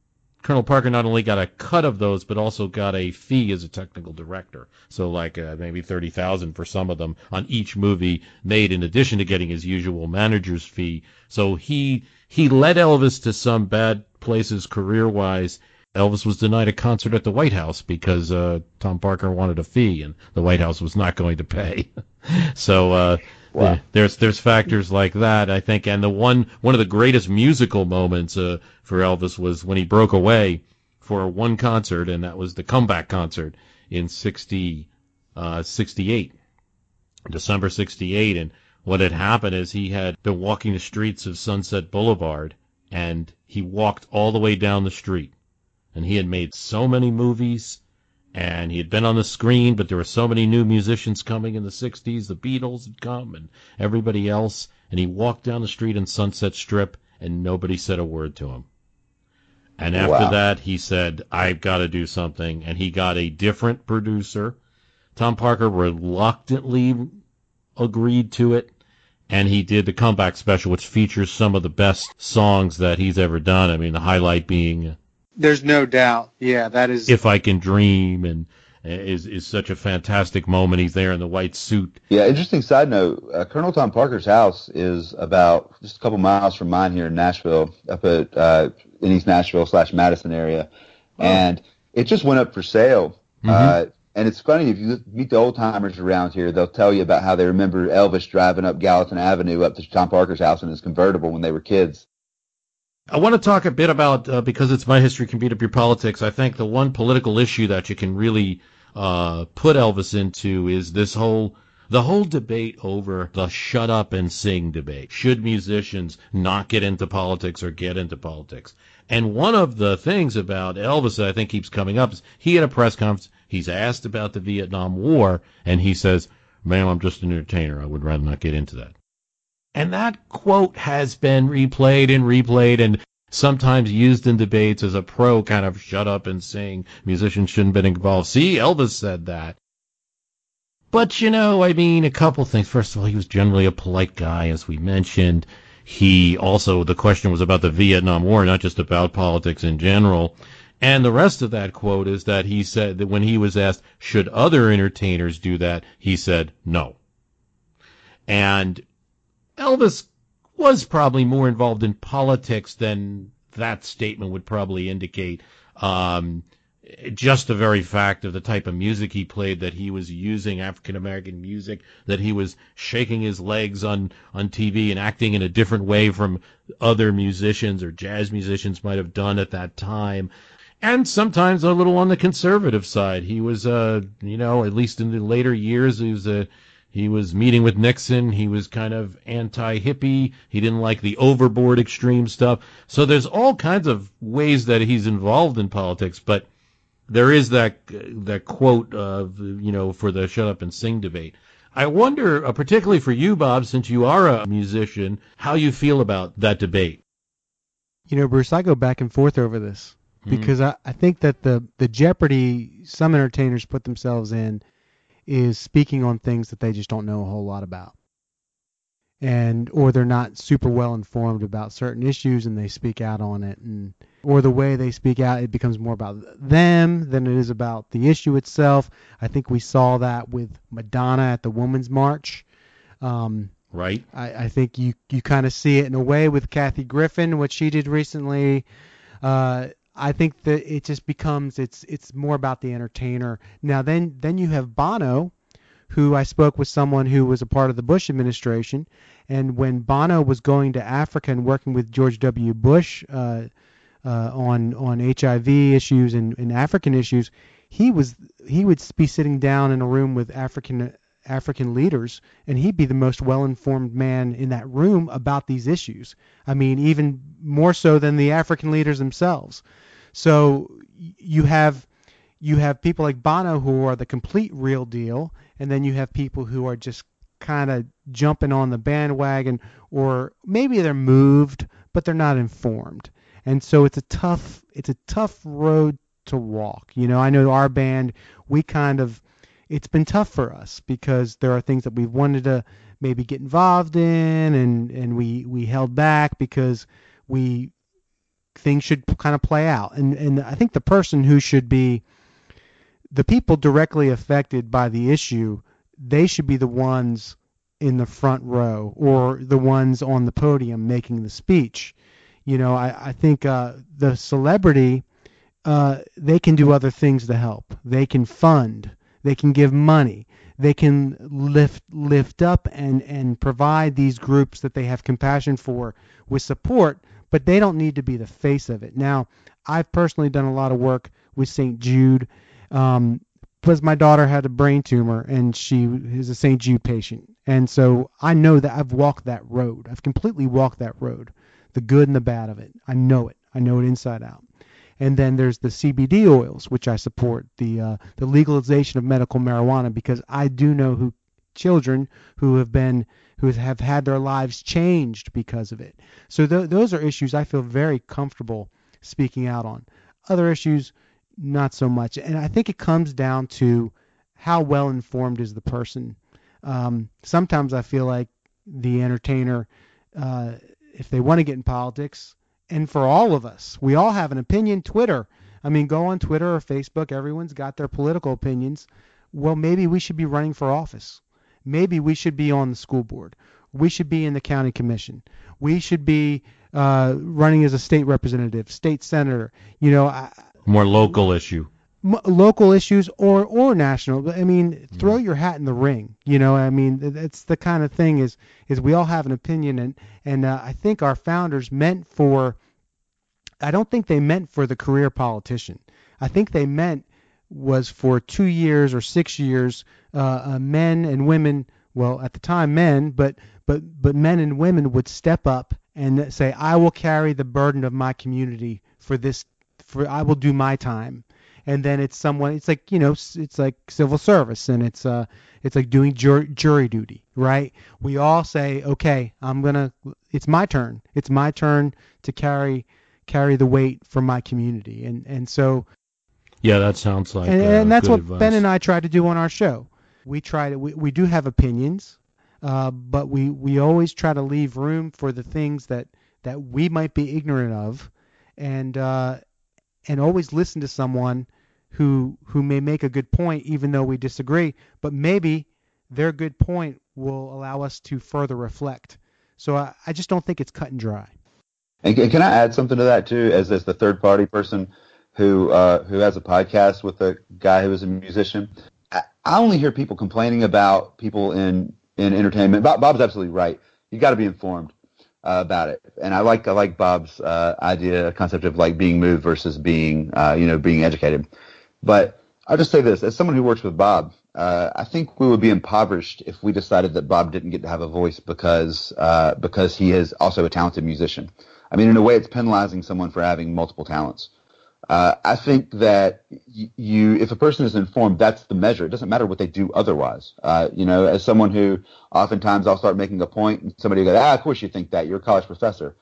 Colonel Parker not only got a cut of those, but also got a fee as a technical director. So like uh, maybe thirty thousand for some of them on each movie made, in addition to getting his usual manager's fee. So he he led Elvis to some bad places career wise. Elvis was denied a concert at the White House because uh, Tom Parker wanted a fee, and the White House was not going to pay. so uh, Wow. There's there's factors like that I think, and the one one of the greatest musical moments uh, for Elvis was when he broke away for one concert, and that was the comeback concert in 60, uh, 68, December 68. And what had happened is he had been walking the streets of Sunset Boulevard, and he walked all the way down the street. And he had made so many movies and he had been on the screen, but there were so many new musicians coming in the 60s. The Beatles had come and everybody else, and he walked down the street in Sunset Strip, and nobody said a word to him. And after wow. that, he said, I've got to do something, and he got a different producer. Tom Parker reluctantly agreed to it, and he did the comeback special, which features some of the best songs that he's ever done. I mean, the highlight being there's no doubt. Yeah, that is. If I Can Dream and is is such a fantastic moment. He's there in the white suit. Yeah, interesting side note. Uh, Colonel Tom Parker's house is about just a couple miles from mine here in Nashville, up at uh, in East Nashville slash Madison area, oh. and it just went up for sale. Mm-hmm. Uh, and it's funny if you meet the old timers around here, they'll tell you about how they remember Elvis driving up Gallatin Avenue up to Tom Parker's house in his convertible when they were kids. I want to talk a bit about uh, because it's my history can beat up your politics. I think the one political issue that you can really uh, put Elvis into is this whole the whole debate over the shut up and sing debate. Should musicians not get into politics or get into politics? And one of the things about Elvis that I think keeps coming up is he had a press conference. He's asked about the Vietnam War, and he says, "Ma'am, I'm just an entertainer. I would rather not get into that." And that quote has been replayed and replayed and sometimes used in debates as a pro kind of shut up and sing musicians shouldn't been involved. See, Elvis said that. But you know, I mean, a couple things. First of all, he was generally a polite guy, as we mentioned. He also, the question was about the Vietnam War, not just about politics in general. And the rest of that quote is that he said that when he was asked, should other entertainers do that, he said no. And Elvis was probably more involved in politics than that statement would probably indicate. Um, just the very fact of the type of music he played, that he was using African American music, that he was shaking his legs on, on TV and acting in a different way from other musicians or jazz musicians might have done at that time. And sometimes a little on the conservative side. He was, uh, you know, at least in the later years, he was a, he was meeting with Nixon. He was kind of anti-hippie. He didn't like the overboard extreme stuff. So there's all kinds of ways that he's involved in politics, but there is that that quote of you know for the shut up and sing debate. I wonder, uh, particularly for you, Bob, since you are a musician, how you feel about that debate. You know, Bruce, I go back and forth over this because I, I think that the the jeopardy some entertainers put themselves in is speaking on things that they just don't know a whole lot about. And or they're not super well informed about certain issues and they speak out on it. And or the way they speak out it becomes more about them than it is about the issue itself. I think we saw that with madonna at the women's march. Um, right. I, I think you you kind of see it in a way with kathy griffin what she did recently. Uh, I think that it just becomes it's it's more about the entertainer. Now then then you have Bono, who I spoke with someone who was a part of the Bush administration, and when Bono was going to Africa and working with George W. Bush uh, uh, on on HIV issues and, and African issues, he was he would be sitting down in a room with African African leaders, and he'd be the most well-informed man in that room about these issues. I mean, even more so than the African leaders themselves. So you have you have people like Bono who are the complete real deal, and then you have people who are just kind of jumping on the bandwagon, or maybe they're moved, but they're not informed. And so it's a tough it's a tough road to walk. You know, I know our band we kind of it's been tough for us because there are things that we've wanted to maybe get involved in and and we we held back because we things should kind of play out. And and I think the person who should be the people directly affected by the issue, they should be the ones in the front row or the ones on the podium making the speech. You know, I, I think uh, the celebrity, uh, they can do other things to help. They can fund. They can give money. They can lift lift up and and provide these groups that they have compassion for with support but they don't need to be the face of it. Now, I've personally done a lot of work with St. Jude um, because my daughter had a brain tumor and she is a St. Jude patient. And so I know that I've walked that road. I've completely walked that road, the good and the bad of it. I know it. I know it inside out. And then there's the CBD oils, which I support, the uh, the legalization of medical marijuana, because I do know who children who have been who have had their lives changed because of it. So th- those are issues I feel very comfortable speaking out on. Other issues, not so much. And I think it comes down to how well informed is the person. Um, sometimes I feel like the entertainer, uh, if they want to get in politics, and for all of us, we all have an opinion. Twitter, I mean, go on Twitter or Facebook, everyone's got their political opinions. Well, maybe we should be running for office maybe we should be on the school board. We should be in the county commission. We should be uh, running as a state representative, state senator. You know, I, more local issue. M- local issues or or national. I mean, throw your hat in the ring. You know, I mean, it's the kind of thing is is we all have an opinion, and and uh, I think our founders meant for I don't think they meant for the career politician. I think they meant was for two years or six years, uh, uh, men and women. Well, at the time, men, but but but men and women would step up and say, "I will carry the burden of my community for this. For I will do my time." And then it's someone. It's like you know, it's like civil service, and it's uh, it's like doing jur- jury duty, right? We all say, "Okay, I'm gonna. It's my turn. It's my turn to carry." carry the weight for my community and and so yeah, that sounds like. And, uh, and that's what advice. Ben and I try to do on our show. We try to. We, we do have opinions, uh, but we we always try to leave room for the things that that we might be ignorant of, and uh, and always listen to someone who who may make a good point, even though we disagree. But maybe their good point will allow us to further reflect. So I, I just don't think it's cut and dry. And can, can I add something to that too, as as the third party person? Who uh, who has a podcast with a guy who is a musician. I, I only hear people complaining about people in in entertainment. Bob, Bob's absolutely right. You got to be informed uh, about it, and I like I like Bob's uh, idea concept of like being moved versus being uh, you know being educated. But I'll just say this: as someone who works with Bob, uh, I think we would be impoverished if we decided that Bob didn't get to have a voice because uh, because he is also a talented musician. I mean, in a way, it's penalizing someone for having multiple talents. Uh, I think that you, if a person is informed, that's the measure. It doesn't matter what they do otherwise. Uh, you know, as someone who oftentimes I'll start making a point and somebody will go, ah, of course you think that. You're a college professor.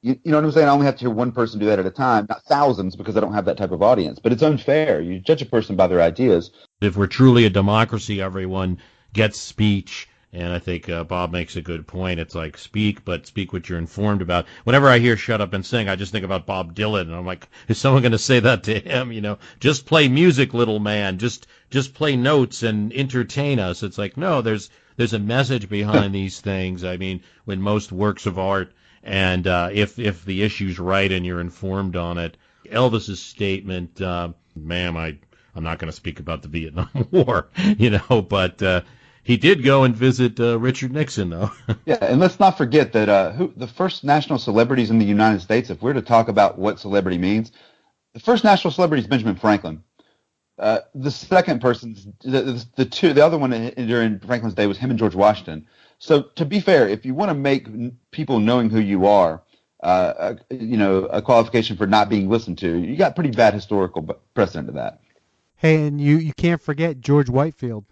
You, you know what I'm saying? I only have to hear one person do that at a time, not thousands because I don't have that type of audience. But it's unfair. You judge a person by their ideas. If we're truly a democracy, everyone gets speech and I think uh, Bob makes a good point. It's like speak, but speak what you're informed about. Whenever I hear "shut up and sing," I just think about Bob Dylan, and I'm like, is someone going to say that to him? You know, just play music, little man. Just just play notes and entertain us. It's like no, there's there's a message behind these things. I mean, when most works of art, and uh, if if the issue's right and you're informed on it, Elvis's statement, uh, ma'am, I I'm not going to speak about the Vietnam War, you know, but. He did go and visit uh, Richard Nixon, though. yeah, and let's not forget that uh, who, the first national celebrities in the United States, if we're to talk about what celebrity means, the first national celebrity is Benjamin Franklin. Uh, the second person, the, the, two, the other one during Franklin's day was him and George Washington. So to be fair, if you want to make people knowing who you are, uh, a, you know, a qualification for not being listened to, you got pretty bad historical precedent to that. Hey, and you you can't forget George Whitefield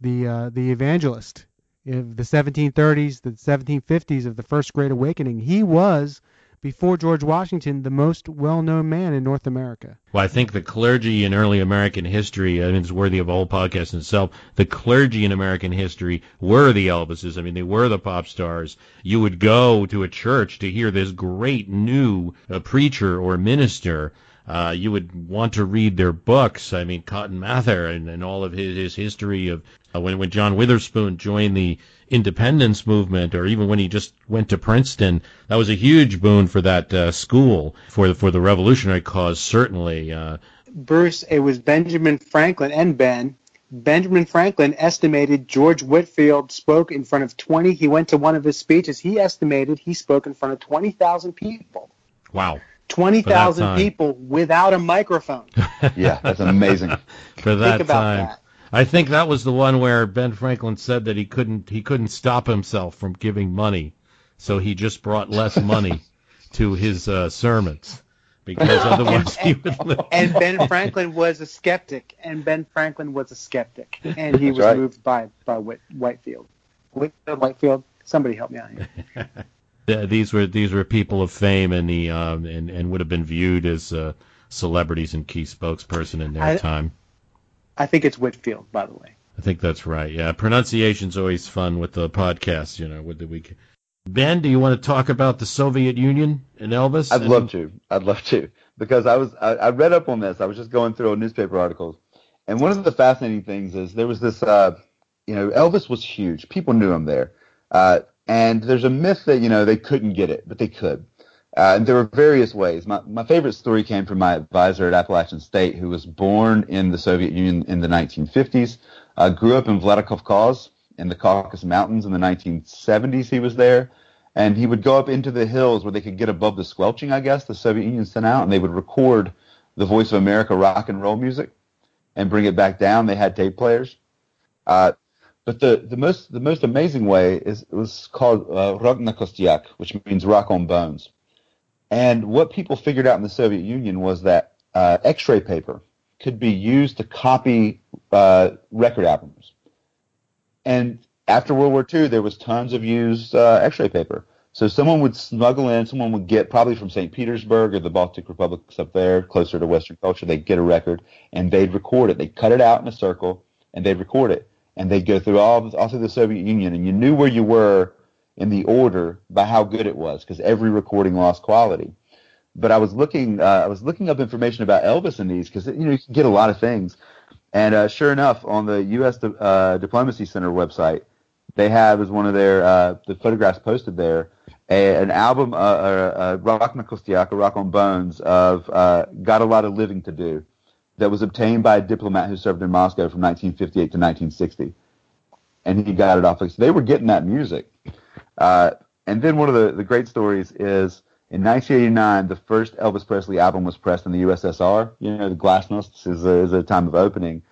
the uh, the evangelist of the 1730s, the 1750s of the First Great Awakening. He was before George Washington, the most well-known man in North America. Well, I think the clergy in early American history, I mean, it's worthy of a whole podcast in itself. The clergy in American history were the Elvises. I mean, they were the pop stars. You would go to a church to hear this great new uh, preacher or minister uh, you would want to read their books. I mean, Cotton Mather and, and all of his, his history of uh, when, when John Witherspoon joined the independence movement, or even when he just went to Princeton, that was a huge boon for that uh, school for the, for the revolutionary cause. Certainly, uh, Bruce. It was Benjamin Franklin and Ben. Benjamin Franklin estimated George Whitfield spoke in front of 20. He went to one of his speeches. He estimated he spoke in front of 20,000 people. Wow. 20,000 people without a microphone. yeah, that's amazing. for that time. That. I think that was the one where Ben Franklin said that he couldn't he couldn't stop himself from giving money, so he just brought less money to his uh, sermons because otherwise he would. Live. And Ben Franklin was a skeptic, and Ben Franklin was a skeptic, and he was right. moved by by Whit, Whitefield. Whitefield, Whitefield, somebody help me out here. these were these were people of fame and the um, and and would have been viewed as uh, celebrities and key spokesperson in their I, time. I think it's Whitfield, by the way. I think that's right. Yeah, pronunciation's always fun with the podcast. You know, with the week. Ben, do you want to talk about the Soviet Union and Elvis? I'd love to. I'd love to because I was I, I, read up on this. I was just going through newspaper articles, and one of the fascinating things is there was this. Uh, you know, Elvis was huge. People knew him there. Uh, and there's a myth that, you know, they couldn't get it, but they could. Uh, there were various ways. My, my favorite story came from my advisor at Appalachian State, who was born in the Soviet Union in the 1950s, uh, grew up in Vladikavkaz in the Caucasus Mountains in the 1970s. He was there, and he would go up into the hills where they could get above the squelching, I guess, the Soviet Union sent out, and they would record the Voice of America rock and roll music and bring it back down. They had tape players. Uh, but the, the most the most amazing way is was called uh, Rock Kostiak, which means rock on bones. And what people figured out in the Soviet Union was that uh, X-ray paper could be used to copy uh, record albums. And after World War II, there was tons of used uh, X-ray paper. So someone would smuggle in, someone would get probably from St. Petersburg or the Baltic republics up there, closer to Western culture. They'd get a record and they'd record it. They'd cut it out in a circle and they'd record it. And they'd go through all, all through the Soviet Union, and you knew where you were in the order by how good it was, because every recording lost quality. But I was looking, uh, I was looking up information about Elvis in these, because you know you can get a lot of things. And uh, sure enough, on the U.S. Di- uh, Diplomacy Center website, they have as one of their uh, the photographs posted there a, an album, uh, uh, Rock Kostiak, Rock on Bones, of uh, Got a Lot of Living to Do, that was obtained by a diplomat who served in Moscow from 1958 to 1960. And he got it off. So they were getting that music. Uh, and then one of the, the great stories is in 1989, the first Elvis Presley album was pressed in the USSR. You know, the Glasnost is a, is a time of opening,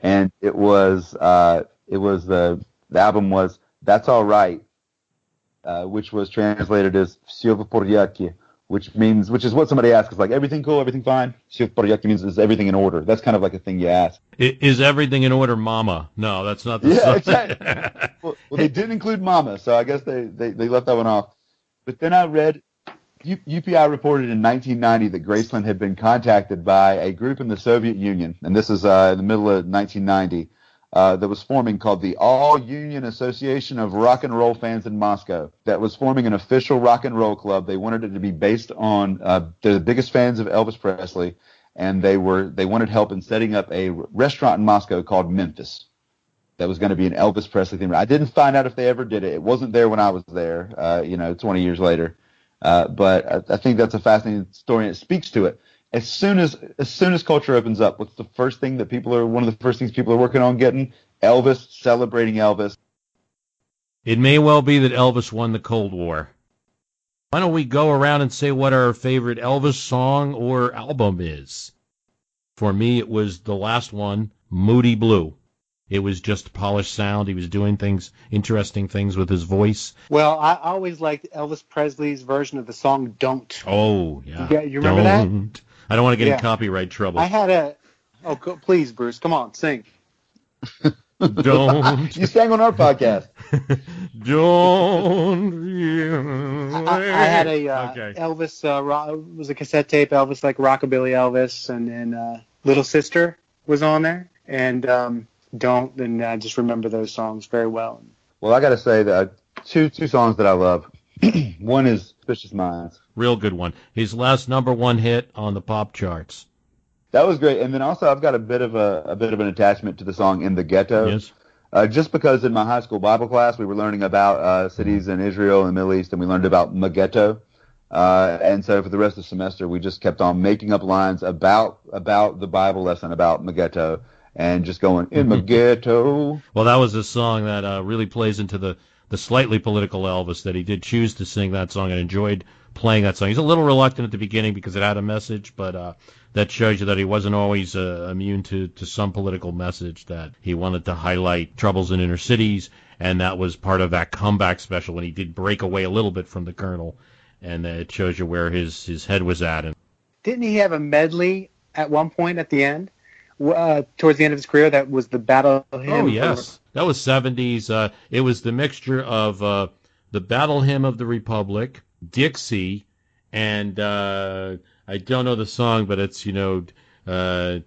and it was uh, it was the the album was That's All Right, uh, which was translated as Silva Poryaki, which means which is what somebody asks like everything cool everything fine? Shift means is everything in order? That's kind of like a thing you ask. Is everything in order mama? No that's not the yeah, exactly. well, well, they didn't include mama so i guess they, they, they left that one off. But then i read U- upi reported in 1990 that graceland had been contacted by a group in the soviet union and this is uh, in the middle of 1990 uh, that was forming called the All Union Association of Rock and Roll Fans in Moscow. That was forming an official rock and roll club. They wanted it to be based on uh, they're the biggest fans of Elvis Presley, and they were they wanted help in setting up a restaurant in Moscow called Memphis that was going to be an Elvis Presley theme. I didn't find out if they ever did it. It wasn't there when I was there, uh, you know, 20 years later. Uh, but I, I think that's a fascinating story, and it speaks to it. As soon as as soon as culture opens up, what's the first thing that people are one of the first things people are working on getting? Elvis, celebrating Elvis. It may well be that Elvis won the Cold War. Why don't we go around and say what our favorite Elvis song or album is? For me, it was the last one, Moody Blue. It was just polished sound. He was doing things, interesting things with his voice. Well, I always liked Elvis Presley's version of the song "Don't." Oh, yeah. You, you remember that? Don't. I don't want to get Yeah. in copyright trouble. I had a. Oh, go, please, Bruce, come on, sing. Don't. you sang on our podcast. Don't. I, I had a uh, Okay. Elvis. Uh, ro- it was a cassette tape. Elvis, like rockabilly Elvis, and and uh, Little Sister was on there, and um, don't. And I just remember those songs very well. Well, I got to say that two two songs that I love. one is Suspicious Minds. Real good one. His last number one hit on the pop charts. That was great. And then also I've got a bit of a, a bit of an attachment to the song In the Ghetto. Yes. Uh, just because in my high school Bible class we were learning about uh, cities in Israel and the Middle East, and we learned about Megiddo. Uh, and so for the rest of the semester, we just kept on making up lines about about the Bible lesson about Megiddo, and just going in Megiddo. Well, that was a song that uh, really plays into the, the slightly political Elvis that he did choose to sing that song and enjoyed playing that song. He's a little reluctant at the beginning because it had a message, but uh, that shows you that he wasn't always uh, immune to, to some political message that he wanted to highlight troubles in inner cities, and that was part of that comeback special when he did break away a little bit from the Colonel, and uh, it shows you where his, his head was at. And Didn't he have a medley at one point at the end, uh, towards the end of his career? That was the battle hymn. Oh yes, that was seventies. Uh, it was the mixture of uh, the Battle Hymn of the Republic, Dixie, and uh, I don't know the song, but it's you know, uh,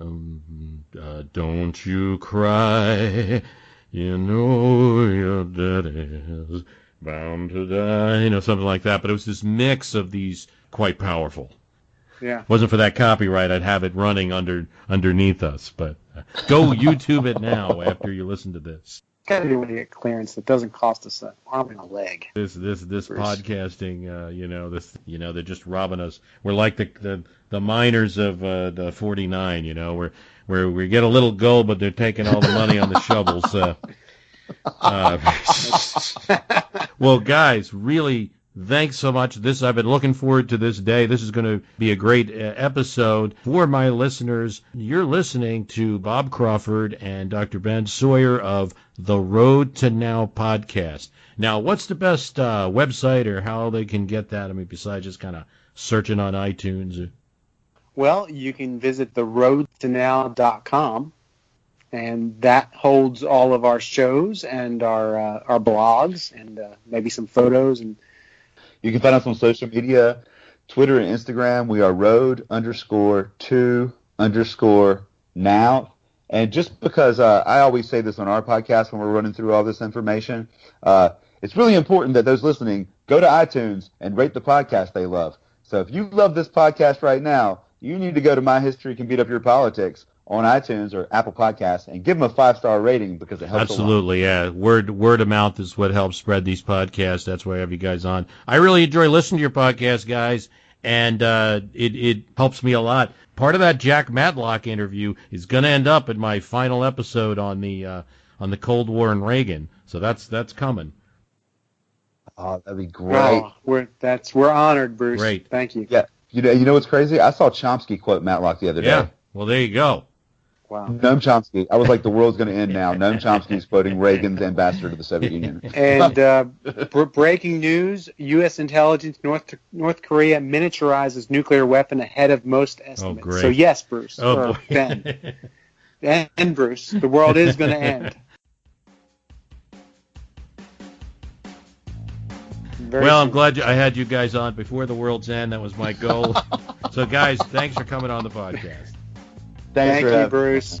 um, uh, don't you cry, you know your daddy's bound to die, you know something like that. But it was this mix of these quite powerful. Yeah. Wasn't for that copyright, I'd have it running under underneath us. But uh, go YouTube it now after you listen to this. Got to do when you get clearance that doesn't cost us an arm and a leg. This this this Bruce. podcasting, uh, you know, this you know, they're just robbing us. We're like the the, the miners of uh, the 49, you know, where where we get a little gold, but they're taking all the money on the shovels. Uh, Uh, well, guys, really, thanks so much. This I've been looking forward to this day. This is going to be a great uh, episode for my listeners. You're listening to Bob Crawford and Dr. Ben Sawyer of the Road to Now podcast. Now, what's the best uh, website or how they can get that? I mean, besides just kind of searching on iTunes. Well, you can visit theroadtonow.com, and that holds all of our shows and our uh, our blogs and uh, maybe some photos. And you can find us on social media, Twitter and Instagram. We are road underscore to underscore now. And just because uh, I always say this on our podcast when we're running through all this information, uh, it's really important that those listening go to iTunes and rate the podcast they love. So if you love this podcast right now, you need to go to My History Can Beat Up Your Politics on iTunes or Apple Podcasts and give them a five star rating because it helps. Absolutely, yeah. Word word of mouth is what helps spread these podcasts. That's why I have you guys on. I really enjoy listening to your podcast, guys, and uh, it it helps me a lot. Part of that Jack Matlock interview is going to end up in my final episode on the uh, on the Cold War and Reagan. So that's that's coming. Oh, that'd be great. Oh, we're that's we're honored, Bruce. Great. Thank you. Yeah. You know, you know what's crazy? I saw Chomsky quote Matlock the other Yeah. day. Well, there you go. Wow. Noam Chomsky. I was like, the world's going to end now. Noam Chomsky is quoting Reagan's ambassador to the Soviet Union. And uh, br- breaking news: U.S. intelligence North North Korea miniaturizes nuclear weapon ahead of most estimates. great. So yes, Bruce Oh, or boy. Ben and Bruce, the world is going to end. Very well, I'm glad you, I had you guys on before the world's end. That was my goal. so, guys, thanks for coming on the podcast. Thanks Thank you, having- Bruce.